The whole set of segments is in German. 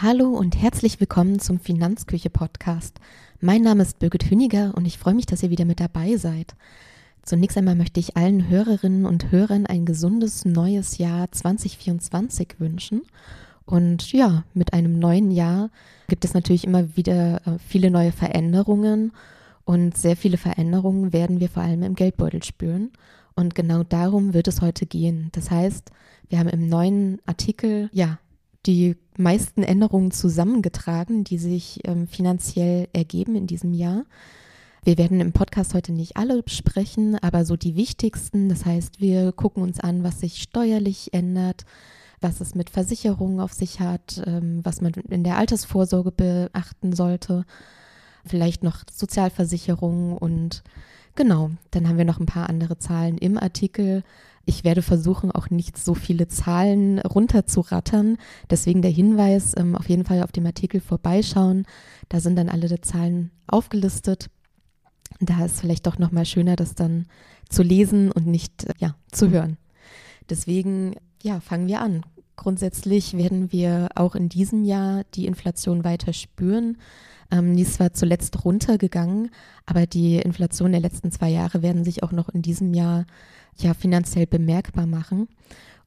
Hallo und herzlich willkommen zum Finanzküche Podcast. Mein Name ist Birgit Hüniger und ich freue mich, dass ihr wieder mit dabei seid. Zunächst einmal möchte ich allen Hörerinnen und Hörern ein gesundes neues Jahr 2024 wünschen. Und ja, mit einem neuen Jahr gibt es natürlich immer wieder äh, viele neue Veränderungen und sehr viele Veränderungen werden wir vor allem im Geldbeutel spüren. Und genau darum wird es heute gehen. Das heißt, wir haben im neuen Artikel ja die meisten Änderungen zusammengetragen, die sich ähm, finanziell ergeben in diesem Jahr. Wir werden im Podcast heute nicht alle besprechen, aber so die wichtigsten. Das heißt, wir gucken uns an, was sich steuerlich ändert, was es mit Versicherungen auf sich hat, ähm, was man in der Altersvorsorge beachten sollte, vielleicht noch Sozialversicherungen und genau, dann haben wir noch ein paar andere Zahlen im Artikel. Ich werde versuchen, auch nicht so viele Zahlen runterzurattern. Deswegen der Hinweis, ähm, auf jeden Fall auf dem Artikel vorbeischauen. Da sind dann alle Zahlen aufgelistet. Da ist vielleicht doch nochmal schöner, das dann zu lesen und nicht äh, ja, zu hören. Deswegen, ja, fangen wir an. Grundsätzlich werden wir auch in diesem Jahr die Inflation weiter spüren. Ähm, die ist zwar zuletzt runtergegangen, aber die Inflation der letzten zwei Jahre werden sich auch noch in diesem Jahr ja finanziell bemerkbar machen.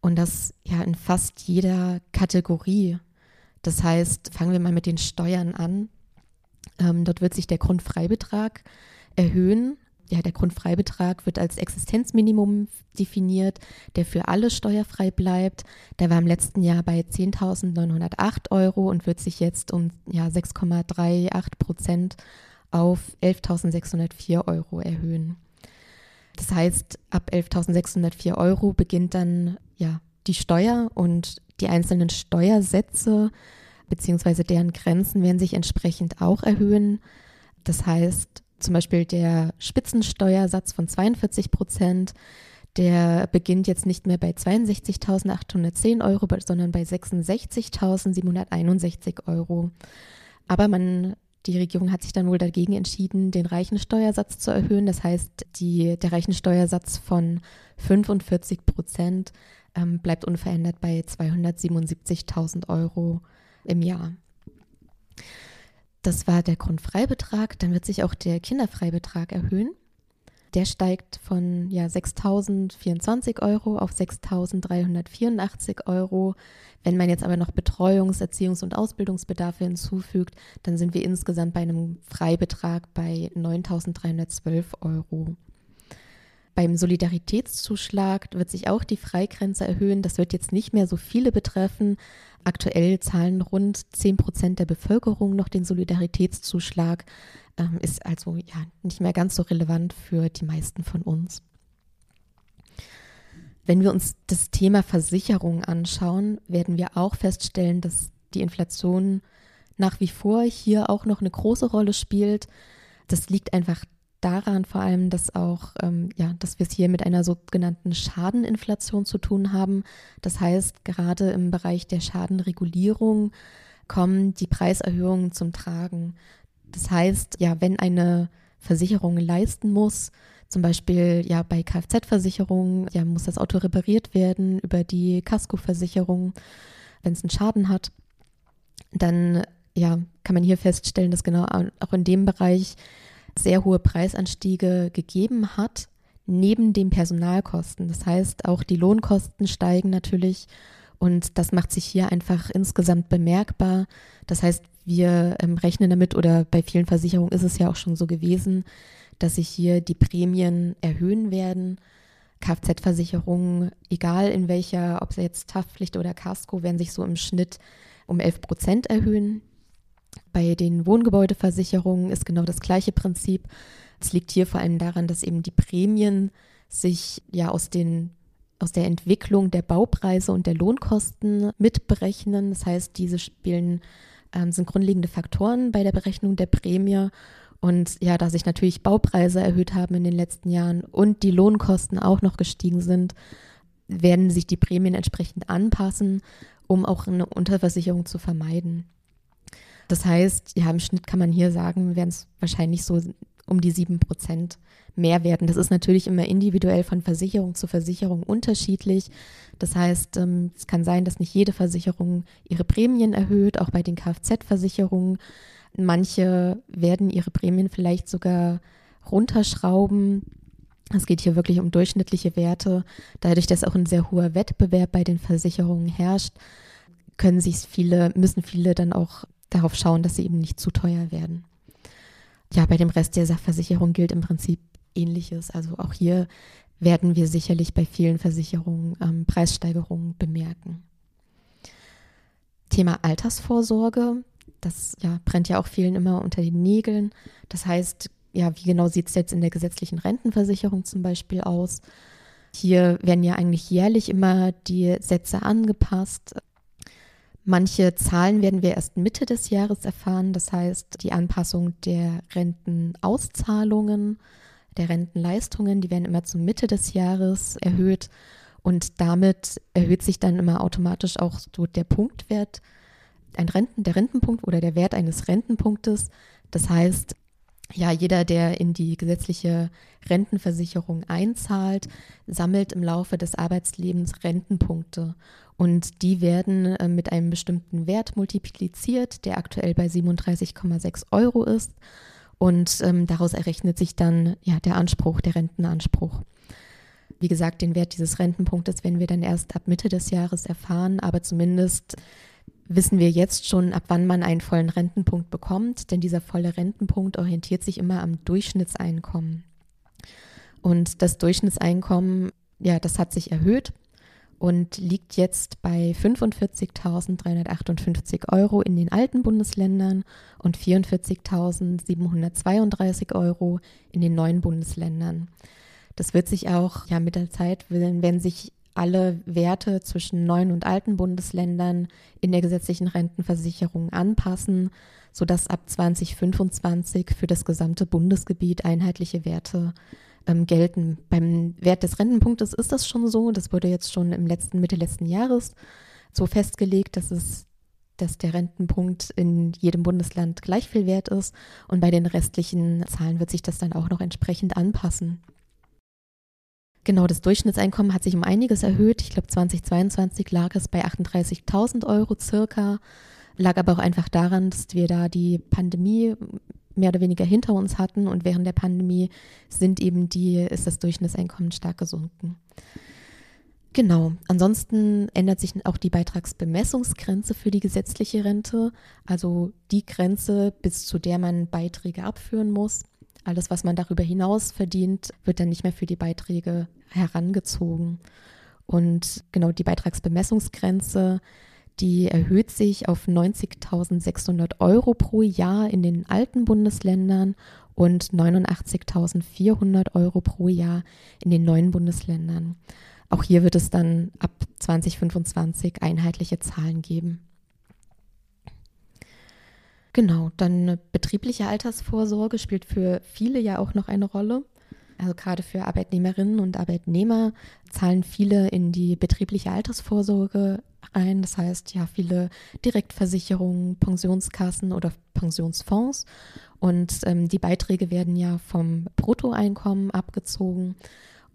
Und das ja in fast jeder Kategorie. Das heißt, fangen wir mal mit den Steuern an. Ähm, dort wird sich der Grundfreibetrag erhöhen. Ja, der Grundfreibetrag wird als Existenzminimum definiert, der für alle steuerfrei bleibt. Der war im letzten Jahr bei 10.908 Euro und wird sich jetzt um ja, 6,38 Prozent auf 11.604 Euro erhöhen. Das heißt, ab 11.604 Euro beginnt dann ja die Steuer und die einzelnen Steuersätze bzw. deren Grenzen werden sich entsprechend auch erhöhen. Das heißt, zum Beispiel der Spitzensteuersatz von 42 Prozent, der beginnt jetzt nicht mehr bei 62.810 Euro, sondern bei 66.761 Euro. Aber man die Regierung hat sich dann wohl dagegen entschieden, den Reichensteuersatz zu erhöhen. Das heißt, die, der Reichensteuersatz von 45 Prozent ähm, bleibt unverändert bei 277.000 Euro im Jahr. Das war der Grundfreibetrag. Dann wird sich auch der Kinderfreibetrag erhöhen. Der steigt von ja, 6.024 Euro auf 6.384 Euro. Wenn man jetzt aber noch Betreuungs-, Erziehungs- und Ausbildungsbedarfe hinzufügt, dann sind wir insgesamt bei einem Freibetrag bei 9.312 Euro. Beim Solidaritätszuschlag wird sich auch die Freigrenze erhöhen. Das wird jetzt nicht mehr so viele betreffen. Aktuell zahlen rund 10 Prozent der Bevölkerung noch den Solidaritätszuschlag ähm, ist also ja nicht mehr ganz so relevant für die meisten von uns. Wenn wir uns das Thema Versicherung anschauen, werden wir auch feststellen, dass die Inflation nach wie vor hier auch noch eine große Rolle spielt. Das liegt einfach daran vor allem, dass auch, ähm, ja, dass wir es hier mit einer sogenannten Schadeninflation zu tun haben. Das heißt, gerade im Bereich der Schadenregulierung kommen die Preiserhöhungen zum Tragen. Das heißt, ja, wenn eine Versicherung leisten muss, zum Beispiel ja bei Kfz-Versicherungen, ja, muss das Auto repariert werden über die Kaskoversicherung, wenn es einen Schaden hat, dann ja, kann man hier feststellen, dass genau auch in dem Bereich sehr hohe Preisanstiege gegeben hat, neben den Personalkosten. Das heißt, auch die Lohnkosten steigen natürlich und das macht sich hier einfach insgesamt bemerkbar. Das heißt, wir ähm, rechnen damit oder bei vielen Versicherungen ist es ja auch schon so gewesen, dass sich hier die Prämien erhöhen werden. Kfz-Versicherungen, egal in welcher, ob es jetzt Haftpflicht oder Casco, werden sich so im Schnitt um 11 Prozent erhöhen. Bei den Wohngebäudeversicherungen ist genau das gleiche Prinzip. Es liegt hier vor allem daran, dass eben die Prämien sich ja aus den aus der Entwicklung der Baupreise und der Lohnkosten mitberechnen. Das heißt, diese spielen ähm, sind grundlegende Faktoren bei der Berechnung der Prämie. Und ja, da sich natürlich Baupreise erhöht haben in den letzten Jahren und die Lohnkosten auch noch gestiegen sind, werden sich die Prämien entsprechend anpassen, um auch eine Unterversicherung zu vermeiden. Das heißt, ja, im Schnitt kann man hier sagen, werden es wahrscheinlich so um die sieben Prozent mehr werden. Das ist natürlich immer individuell von Versicherung zu Versicherung unterschiedlich. Das heißt, ähm, es kann sein, dass nicht jede Versicherung ihre Prämien erhöht, auch bei den Kfz-Versicherungen. Manche werden ihre Prämien vielleicht sogar runterschrauben. Es geht hier wirklich um durchschnittliche Werte. Dadurch, dass auch ein sehr hoher Wettbewerb bei den Versicherungen herrscht, können sich viele, müssen viele dann auch darauf schauen, dass sie eben nicht zu teuer werden. Ja, bei dem Rest der Sachversicherung gilt im Prinzip Ähnliches. Also auch hier werden wir sicherlich bei vielen Versicherungen ähm, Preissteigerungen bemerken. Thema Altersvorsorge, das ja, brennt ja auch vielen immer unter den Nägeln. Das heißt, ja, wie genau sieht es jetzt in der gesetzlichen Rentenversicherung zum Beispiel aus? Hier werden ja eigentlich jährlich immer die Sätze angepasst. Manche Zahlen werden wir erst Mitte des Jahres erfahren, das heißt die Anpassung der Rentenauszahlungen, der Rentenleistungen, die werden immer zur Mitte des Jahres erhöht und damit erhöht sich dann immer automatisch auch so der Punktwert, ein Renten, der Rentenpunkt oder der Wert eines Rentenpunktes. Das heißt, ja, jeder, der in die gesetzliche Rentenversicherung einzahlt, sammelt im Laufe des Arbeitslebens Rentenpunkte. Und die werden äh, mit einem bestimmten Wert multipliziert, der aktuell bei 37,6 Euro ist. Und ähm, daraus errechnet sich dann ja der Anspruch, der Rentenanspruch. Wie gesagt, den Wert dieses Rentenpunktes werden wir dann erst ab Mitte des Jahres erfahren, aber zumindest wissen wir jetzt schon, ab wann man einen vollen Rentenpunkt bekommt, denn dieser volle Rentenpunkt orientiert sich immer am Durchschnittseinkommen. Und das Durchschnittseinkommen, ja, das hat sich erhöht und liegt jetzt bei 45.358 Euro in den alten Bundesländern und 44.732 Euro in den neuen Bundesländern. Das wird sich auch, ja, mit der Zeit, wenn, wenn sich alle Werte zwischen neuen und alten Bundesländern in der gesetzlichen Rentenversicherung anpassen, sodass ab 2025 für das gesamte Bundesgebiet einheitliche Werte ähm, gelten. Beim Wert des Rentenpunktes ist das schon so. Das wurde jetzt schon im letzten, Mitte letzten Jahres so festgelegt, dass es dass der Rentenpunkt in jedem Bundesland gleich viel wert ist und bei den restlichen Zahlen wird sich das dann auch noch entsprechend anpassen. Genau, das Durchschnittseinkommen hat sich um einiges erhöht. Ich glaube, 2022 lag es bei 38.000 Euro circa. Lag aber auch einfach daran, dass wir da die Pandemie mehr oder weniger hinter uns hatten und während der Pandemie sind eben die, ist das Durchschnittseinkommen stark gesunken. Genau. Ansonsten ändert sich auch die Beitragsbemessungsgrenze für die gesetzliche Rente, also die Grenze, bis zu der man Beiträge abführen muss. Alles, was man darüber hinaus verdient, wird dann nicht mehr für die Beiträge herangezogen. Und genau die Beitragsbemessungsgrenze, die erhöht sich auf 90.600 Euro pro Jahr in den alten Bundesländern und 89.400 Euro pro Jahr in den neuen Bundesländern. Auch hier wird es dann ab 2025 einheitliche Zahlen geben. Genau, dann betriebliche Altersvorsorge spielt für viele ja auch noch eine Rolle. Also gerade für Arbeitnehmerinnen und Arbeitnehmer zahlen viele in die betriebliche Altersvorsorge ein. Das heißt, ja, viele Direktversicherungen, Pensionskassen oder Pensionsfonds. Und ähm, die Beiträge werden ja vom Bruttoeinkommen abgezogen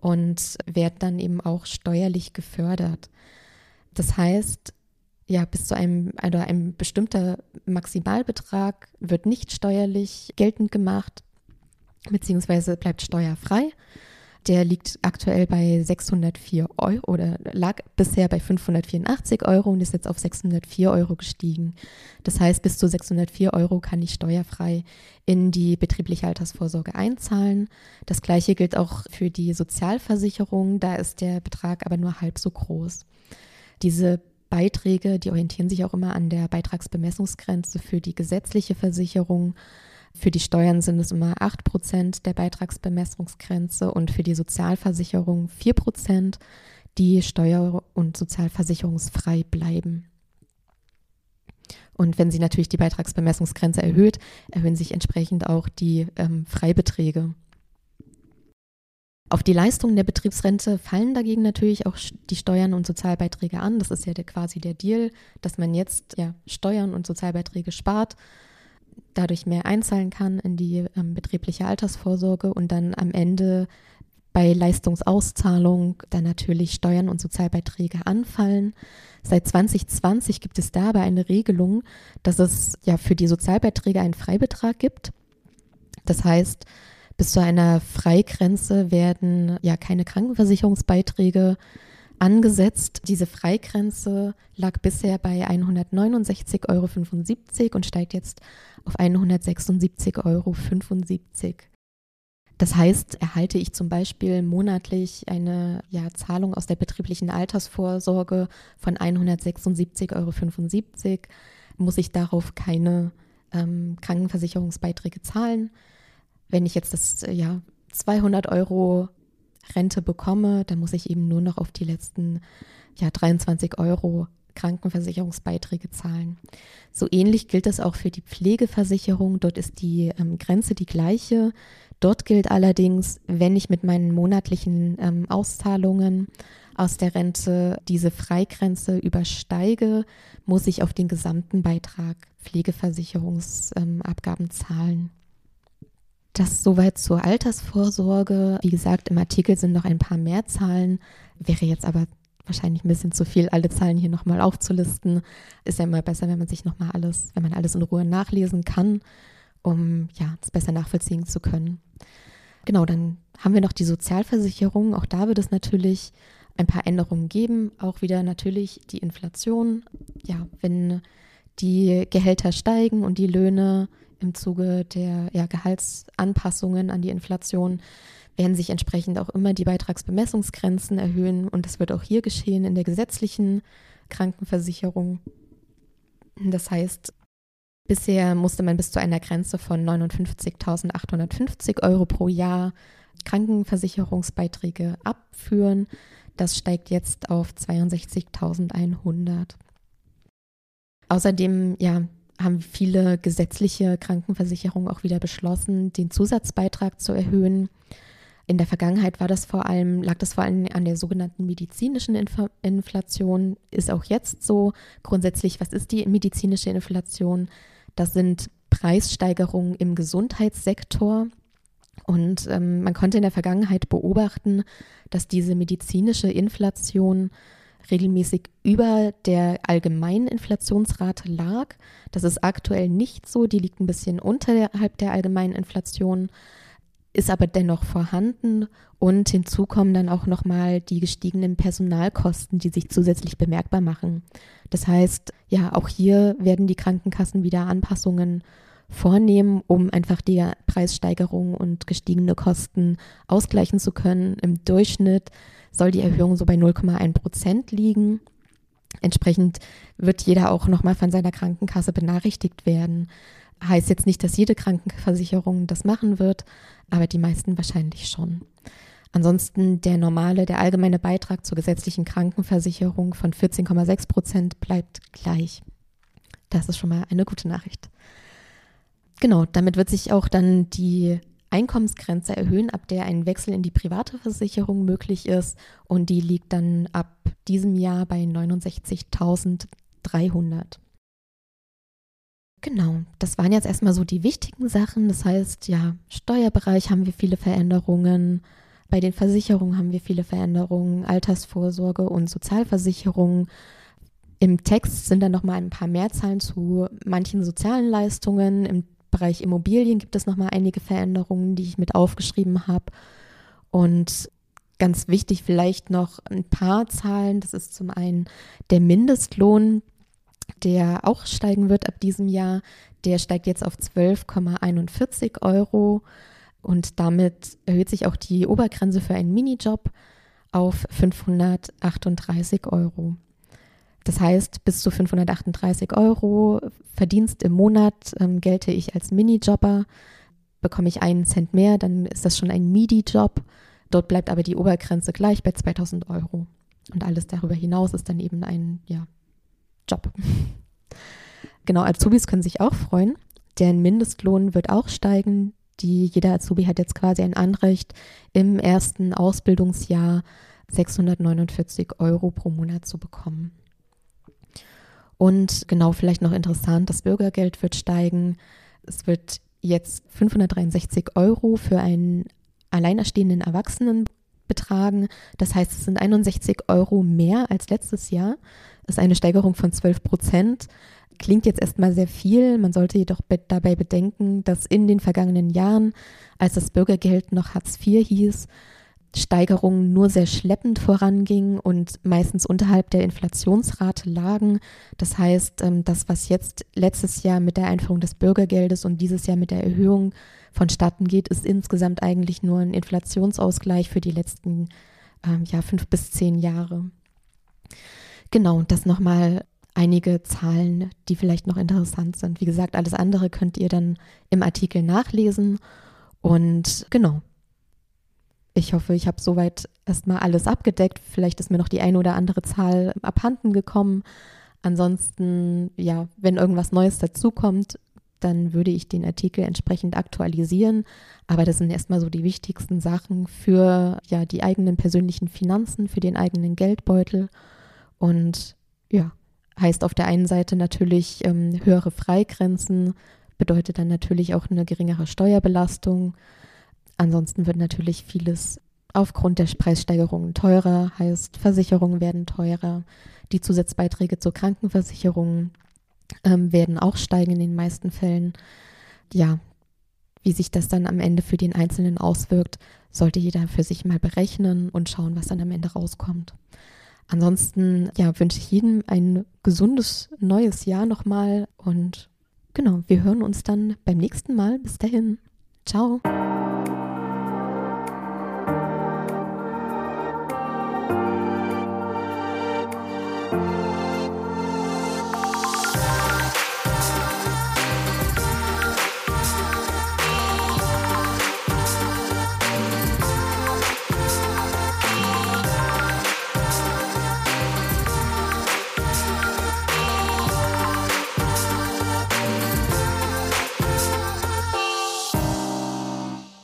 und werden dann eben auch steuerlich gefördert. Das heißt, ja, bis zu einem, also ein bestimmter Maximalbetrag wird nicht steuerlich geltend gemacht, beziehungsweise bleibt steuerfrei. Der liegt aktuell bei 604 Euro oder lag bisher bei 584 Euro und ist jetzt auf 604 Euro gestiegen. Das heißt, bis zu 604 Euro kann ich steuerfrei in die betriebliche Altersvorsorge einzahlen. Das gleiche gilt auch für die Sozialversicherung. Da ist der Betrag aber nur halb so groß. Diese Beiträge, die orientieren sich auch immer an der Beitragsbemessungsgrenze für die gesetzliche Versicherung. Für die Steuern sind es immer 8 Prozent der Beitragsbemessungsgrenze und für die Sozialversicherung 4 Prozent, die steuer- und sozialversicherungsfrei bleiben. Und wenn sie natürlich die Beitragsbemessungsgrenze erhöht, erhöhen sich entsprechend auch die ähm, Freibeträge. Auf die Leistungen der Betriebsrente fallen dagegen natürlich auch die Steuern und Sozialbeiträge an. Das ist ja der, quasi der Deal, dass man jetzt ja Steuern und Sozialbeiträge spart, dadurch mehr einzahlen kann in die ähm, betriebliche Altersvorsorge und dann am Ende bei Leistungsauszahlung dann natürlich Steuern und Sozialbeiträge anfallen. Seit 2020 gibt es dabei eine Regelung, dass es ja für die Sozialbeiträge einen Freibetrag gibt. Das heißt, bis zu einer Freigrenze werden ja keine Krankenversicherungsbeiträge angesetzt. Diese Freigrenze lag bisher bei 169,75 Euro und steigt jetzt auf 176,75 Euro. Das heißt, erhalte ich zum Beispiel monatlich eine ja, Zahlung aus der betrieblichen Altersvorsorge von 176,75 Euro, muss ich darauf keine ähm, Krankenversicherungsbeiträge zahlen. Wenn ich jetzt das ja 200 Euro Rente bekomme, dann muss ich eben nur noch auf die letzten ja, 23 Euro Krankenversicherungsbeiträge zahlen. So ähnlich gilt das auch für die Pflegeversicherung. Dort ist die ähm, Grenze die gleiche. Dort gilt allerdings, wenn ich mit meinen monatlichen ähm, Auszahlungen aus der Rente diese Freigrenze übersteige, muss ich auf den gesamten Beitrag Pflegeversicherungsabgaben ähm, zahlen. Das soweit zur Altersvorsorge. Wie gesagt, im Artikel sind noch ein paar mehr Zahlen. Wäre jetzt aber wahrscheinlich ein bisschen zu viel, alle Zahlen hier nochmal aufzulisten. Ist ja immer besser, wenn man sich nochmal alles, wenn man alles in Ruhe nachlesen kann um ja, es besser nachvollziehen zu können. Genau, dann haben wir noch die Sozialversicherung. Auch da wird es natürlich ein paar Änderungen geben. Auch wieder natürlich die Inflation. Ja, wenn die Gehälter steigen und die Löhne im Zuge der ja, Gehaltsanpassungen an die Inflation werden sich entsprechend auch immer die Beitragsbemessungsgrenzen erhöhen. Und das wird auch hier geschehen in der gesetzlichen Krankenversicherung. Das heißt, Bisher musste man bis zu einer Grenze von 59.850 Euro pro Jahr Krankenversicherungsbeiträge abführen. Das steigt jetzt auf 62.100. Außerdem ja, haben viele gesetzliche Krankenversicherungen auch wieder beschlossen, den Zusatzbeitrag zu erhöhen. In der Vergangenheit war das vor allem, lag das vor allem an der sogenannten medizinischen Inf Inflation, ist auch jetzt so. Grundsätzlich, was ist die medizinische Inflation? Das sind Preissteigerungen im Gesundheitssektor. Und ähm, man konnte in der Vergangenheit beobachten, dass diese medizinische Inflation regelmäßig über der allgemeinen Inflationsrate lag. Das ist aktuell nicht so, die liegt ein bisschen unterhalb der allgemeinen Inflation, ist aber dennoch vorhanden und hinzu kommen dann auch nochmal die gestiegenen Personalkosten, die sich zusätzlich bemerkbar machen. Das heißt, ja, auch hier werden die Krankenkassen wieder Anpassungen vornehmen, um einfach die Preissteigerung und gestiegene Kosten ausgleichen zu können. Im Durchschnitt soll die Erhöhung so bei 0,1 Prozent liegen. Entsprechend wird jeder auch nochmal von seiner Krankenkasse benachrichtigt werden. Heißt jetzt nicht, dass jede Krankenversicherung das machen wird, aber die meisten wahrscheinlich schon. Ansonsten der normale, der allgemeine Beitrag zur gesetzlichen Krankenversicherung von 14,6 Prozent bleibt gleich. Das ist schon mal eine gute Nachricht. Genau, damit wird sich auch dann die Einkommensgrenze erhöhen, ab der ein Wechsel in die private Versicherung möglich ist. Und die liegt dann ab diesem Jahr bei 69.300. Genau, das waren jetzt erstmal so die wichtigen Sachen. Das heißt, ja, Steuerbereich haben wir viele Veränderungen. Bei den Versicherungen haben wir viele Veränderungen, Altersvorsorge und Sozialversicherung. Im Text sind dann nochmal ein paar Mehrzahlen zu manchen sozialen Leistungen. Im Bereich Immobilien gibt es nochmal einige Veränderungen, die ich mit aufgeschrieben habe. Und ganz wichtig vielleicht noch ein paar Zahlen. Das ist zum einen der Mindestlohn der auch steigen wird ab diesem Jahr. Der steigt jetzt auf 12,41 Euro und damit erhöht sich auch die Obergrenze für einen Minijob auf 538 Euro. Das heißt, bis zu 538 Euro Verdienst im Monat ähm, gelte ich als Minijobber. Bekomme ich einen Cent mehr, dann ist das schon ein Midi-Job. Dort bleibt aber die Obergrenze gleich bei 2000 Euro. Und alles darüber hinaus ist dann eben ein ja, Job. Genau, Azubis können sich auch freuen. Deren Mindestlohn wird auch steigen. Die, jeder Azubi hat jetzt quasi ein Anrecht, im ersten Ausbildungsjahr 649 Euro pro Monat zu bekommen. Und genau vielleicht noch interessant, das Bürgergeld wird steigen. Es wird jetzt 563 Euro für einen alleinerstehenden Erwachsenen betragen. Das heißt, es sind 61 Euro mehr als letztes Jahr. Das ist eine Steigerung von 12 Prozent. Klingt jetzt erstmal sehr viel. Man sollte jedoch be dabei bedenken, dass in den vergangenen Jahren, als das Bürgergeld noch Hartz IV hieß, Steigerungen nur sehr schleppend vorangingen und meistens unterhalb der Inflationsrate lagen. Das heißt, ähm, das, was jetzt letztes Jahr mit der Einführung des Bürgergeldes und dieses Jahr mit der Erhöhung vonstatten geht, ist insgesamt eigentlich nur ein Inflationsausgleich für die letzten ähm, ja, fünf bis zehn Jahre. Genau, und das nochmal einige Zahlen, die vielleicht noch interessant sind. Wie gesagt, alles andere könnt ihr dann im Artikel nachlesen. Und genau, ich hoffe, ich habe soweit erstmal alles abgedeckt. Vielleicht ist mir noch die eine oder andere Zahl abhanden gekommen. Ansonsten, ja, wenn irgendwas Neues dazukommt, dann würde ich den Artikel entsprechend aktualisieren. Aber das sind erstmal so die wichtigsten Sachen für ja die eigenen persönlichen Finanzen, für den eigenen Geldbeutel. Und ja, heißt auf der einen Seite natürlich ähm, höhere Freigrenzen, bedeutet dann natürlich auch eine geringere Steuerbelastung. Ansonsten wird natürlich vieles aufgrund der Preissteigerungen teurer, heißt Versicherungen werden teurer, die Zusatzbeiträge zur Krankenversicherung ähm, werden auch steigen in den meisten Fällen. Ja, wie sich das dann am Ende für den Einzelnen auswirkt, sollte jeder für sich mal berechnen und schauen, was dann am Ende rauskommt. Ansonsten ja, wünsche ich jedem ein gesundes neues Jahr nochmal und genau, wir hören uns dann beim nächsten Mal. Bis dahin. Ciao.